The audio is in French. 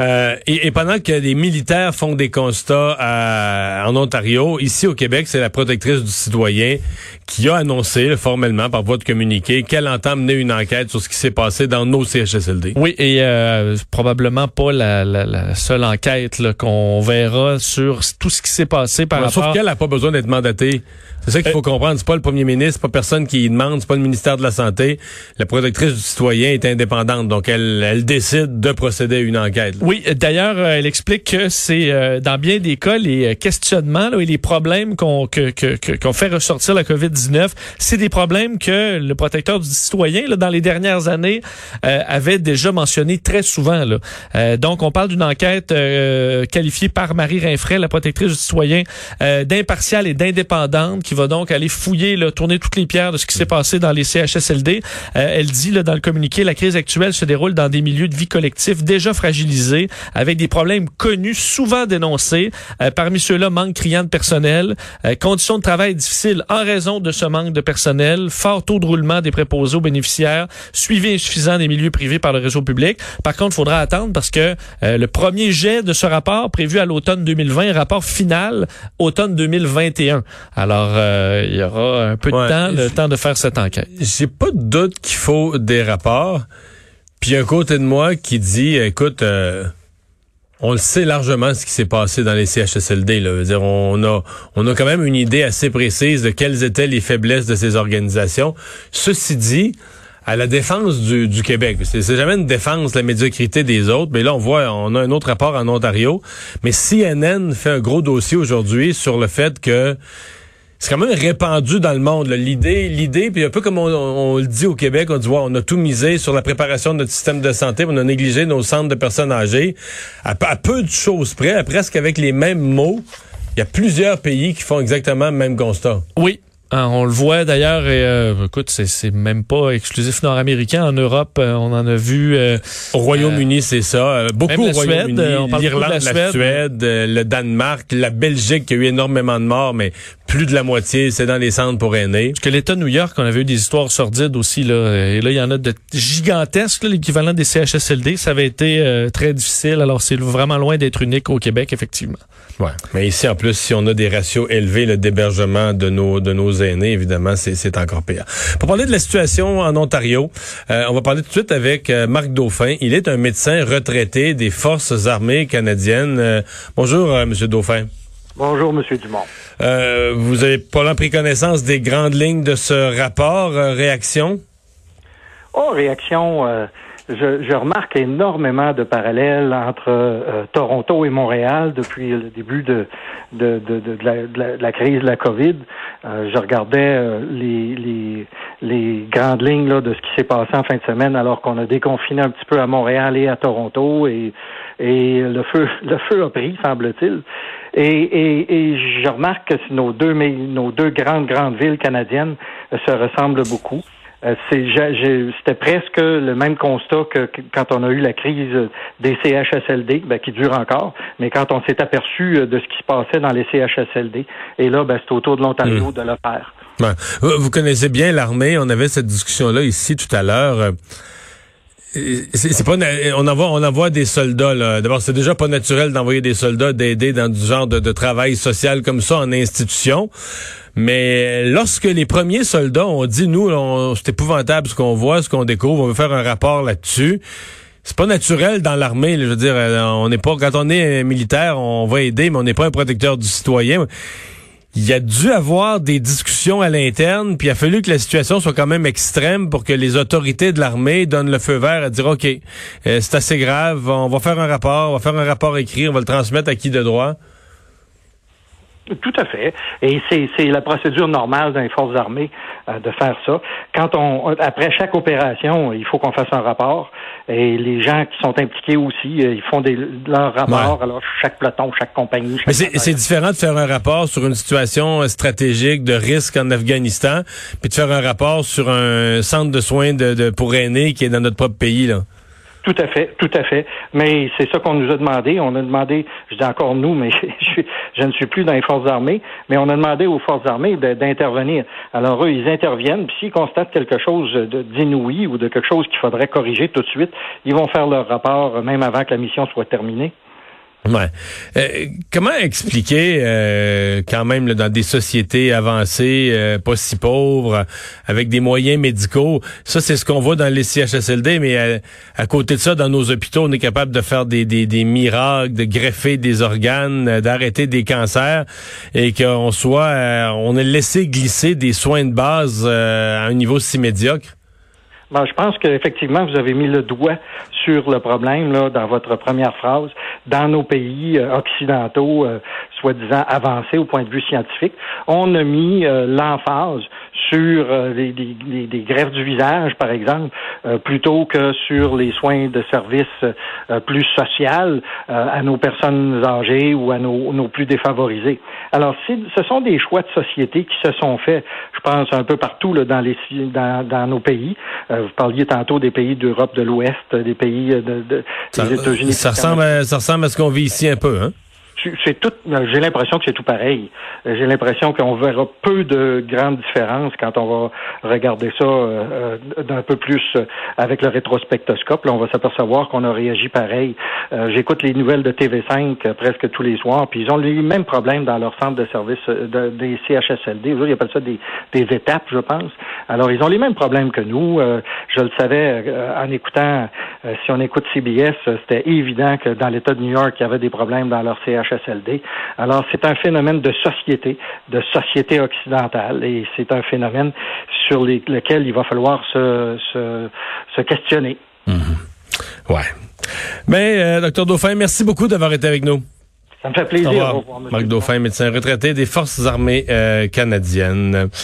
Euh, et, pendant que les militaires font des constats en Ontario, ici au Québec, c'est la protectrice du citoyen qui a annoncé formellement par voie de communiqué qu'elle entend mener une enquête sur ce qui s'est passé dans nos CHSLD. Oui, et euh, probablement pas la, la, la seule enquête qu'on verra sur tout ce qui s'est passé par rapport... Sauf qu'elle n'a pas besoin d'être mandatée. C'est ça qu'il faut euh, comprendre. C'est pas le premier ministre, c'est pas personne qui demande, c'est pas le ministère de la Santé. La protectrice du citoyen est indépendante, donc elle, elle décide de procéder à une enquête. Oui, d'ailleurs, euh, elle explique que c'est euh, dans bien des cas les questionnements et les problèmes qu'on que, que, qu'on fait ressortir la COVID-19, c'est des problèmes que le protecteur du citoyen là, dans les dernières années avait déjà mentionné très souvent. Là. donc, on parle d'une enquête qualifiée par Marie Rinfray, la protectrice du citoyen, d'impartiale et d'indépendante qui va donc aller fouiller, là, tourner toutes les pierres de ce qui s'est passé dans les CHSLD. Euh, elle dit là, dans le communiqué, la crise actuelle se déroule dans des milieux de vie collectifs déjà fragilisés, avec des problèmes connus, souvent dénoncés. Euh, parmi ceux-là, manque criant de personnel, euh, conditions de travail difficiles en raison de ce manque de personnel, fort taux de roulement des préposés aux bénéficiaires, suivi insuffisant des milieux privés par le réseau public. Par contre, il faudra attendre parce que le premier jet de ce rapport prévu à l'automne 2020, rapport final automne 2021. Alors, euh, il y aura un peu de temps, le temps de faire cette enquête. J'ai pas de doute qu'il faut des rapports. Puis un côté de moi qui dit, écoute, euh, on le sait largement ce qui s'est passé dans les CHSLD. Là. Dire, on a, on a quand même une idée assez précise de quelles étaient les faiblesses de ces organisations. Ceci dit, à la défense du, du Québec. C'est jamais une défense de la médiocrité des autres, mais là on voit, on a un autre rapport en Ontario. Mais CNN fait un gros dossier aujourd'hui sur le fait que c'est quand même répandu dans le monde. L'idée, l'idée, puis un peu comme on, le dit au Québec, on dit on a tout misé sur la préparation de notre système de santé, on a négligé nos centres de personnes âgées. À, peu de choses près, presque avec les mêmes mots, il y a plusieurs pays qui font exactement le même constat. Oui, ah, on le voit d'ailleurs, et euh, écoute, c'est même pas exclusif nord-américain. En Europe, euh, on en a vu. Euh, au Royaume-Uni, c'est ça. Beaucoup au Royaume-Uni. L'Irlande, la, Suède, la Suède le Danemark, la Belgique, qui a eu énormément de morts, mais plus de la moitié, c'est dans les centres pour aînés. Parce que l'État de New York, on avait eu des histoires sordides aussi. Là, et là, il y en a de gigantesques, l'équivalent des CHSLD. Ça avait été très difficile. Alors, c'est vraiment loin d'être unique au Québec, effectivement. Ouais. Mais ici, en plus, si on a des ratios élevés d'hébergement de nos, de nos aînés, évidemment, c'est encore pire. Pour parler de la situation en Ontario, euh, on va parler tout de suite avec euh, Marc Dauphin. Il est un médecin retraité des Forces armées canadiennes. Euh, bonjour, Monsieur Dauphin. Bonjour, Monsieur Dumont. vous avez pas pris connaissance des grandes lignes de ce rapport. réaction? Oh, réaction je, je, remarque énormément de parallèles entre euh, Toronto et Montréal depuis le début de, de, de, de, la, de la, crise de la COVID. Euh, je regardais euh, les, les, les, grandes lignes là, de ce qui s'est passé en fin de semaine alors qu'on a déconfiné un petit peu à Montréal et à Toronto et, et le feu le feu a pris, semble-t-il. Et, et, et, je remarque que nos deux, nos deux grandes, grandes villes canadiennes se ressemblent beaucoup. Euh, c'était presque le même constat que, quand on a eu la crise des CHSLD, ben, qui dure encore, mais quand on s'est aperçu euh, de ce qui se passait dans les CHSLD. Et là, ben, c'est au tour de l'Ontario mmh. de le faire. Vous connaissez bien l'armée. On avait cette discussion-là ici tout à l'heure. C'est pas on envoie on envoie des soldats. D'abord, c'est déjà pas naturel d'envoyer des soldats d'aider dans du genre de, de, travail social comme ça en institution. Mais lorsque les premiers soldats ont dit, nous, c'est épouvantable ce qu'on voit, ce qu'on découvre, on veut faire un rapport là-dessus. C'est pas naturel dans l'armée, je veux dire, euh, on n'est pas, quand on est militaire, on va aider, mais on n'est pas un protecteur du citoyen. Il y a dû avoir des discussions à l'interne, puis il a fallu que la situation soit quand même extrême pour que les autorités de l'armée donnent le feu vert à dire OK, euh, c'est assez grave, on va faire un rapport, on va faire un rapport écrit, on va le transmettre à qui de droit. Tout à fait. Et c'est la procédure normale dans les forces armées euh, de faire ça. Quand on après chaque opération, il faut qu'on fasse un rapport. Et les gens qui sont impliqués aussi, euh, ils font des, leur rapport. Alors chaque peloton, chaque compagnie. Mais c'est différent de faire un rapport sur une situation stratégique de risque en Afghanistan, puis de faire un rapport sur un centre de soins de, de pour aînés qui est dans notre propre pays là. Tout à fait, tout à fait. Mais c'est ça qu'on nous a demandé. On a demandé, je dis encore nous, mais je, ne suis plus dans les forces armées, mais on a demandé aux forces armées d'intervenir. Alors eux, ils interviennent, puis s'ils constatent quelque chose d'inouï ou de quelque chose qu'il faudrait corriger tout de suite, ils vont faire leur rapport même avant que la mission soit terminée. Ouais. Euh, comment expliquer euh, quand même dans des sociétés avancées, euh, pas si pauvres, avec des moyens médicaux, ça c'est ce qu'on voit dans les CHSLD, mais à, côté de ça, dans nos hôpitaux, on est capable de faire des, des, des miracles, de greffer des organes, d'arrêter des cancers, et qu'on soit, on ait laissé glisser des soins de base à un niveau si médiocre. Ben, je pense qu'effectivement, vous avez mis le doigt sur le problème là, dans votre première phrase. Dans nos pays euh, occidentaux, euh, soi-disant avancés au point de vue scientifique, on a mis euh, l'emphase sur les, les, greffes du visage, par exemple, plutôt que sur les soins de services plus sociaux à nos personnes âgées ou à nos, nos plus défavorisés. Alors, ce sont des choix de société qui se sont faits, je pense, un peu partout là, dans, les, dans, dans nos pays. vous parliez tantôt des pays d'Europe de l'Ouest, des pays de, de, des États-Unis. Ça ressemble, à, ça ressemble à ce qu'on vit ici un peu, hein? C'est tout. J'ai l'impression que c'est tout pareil. J'ai l'impression qu'on verra peu de grandes différences quand on va regarder ça euh, euh, d'un peu plus euh, avec le rétrospectoscope. Là, on va s'apercevoir qu'on a réagi pareil. J'écoute les nouvelles de TV5 presque tous les soirs, puis ils ont les mêmes problèmes dans leur centre de service des CHSLD. Ils appellent ça des, étapes, je pense. Alors, ils ont les mêmes problèmes que nous. je le savais en écoutant. Si on écoute CBS, c'était évident que dans l'État de New York, il y avait des problèmes dans leur CHSLD alors, c'est un phénomène de société, de société occidentale, et c'est un phénomène sur lequel il va falloir se, se, questionner. Mhm. Ouais. Mais, euh, docteur Dauphin, merci beaucoup d'avoir été avec nous. Ça me fait plaisir. Au revoir. Marc Dauphin, médecin retraité des Forces armées euh, canadiennes.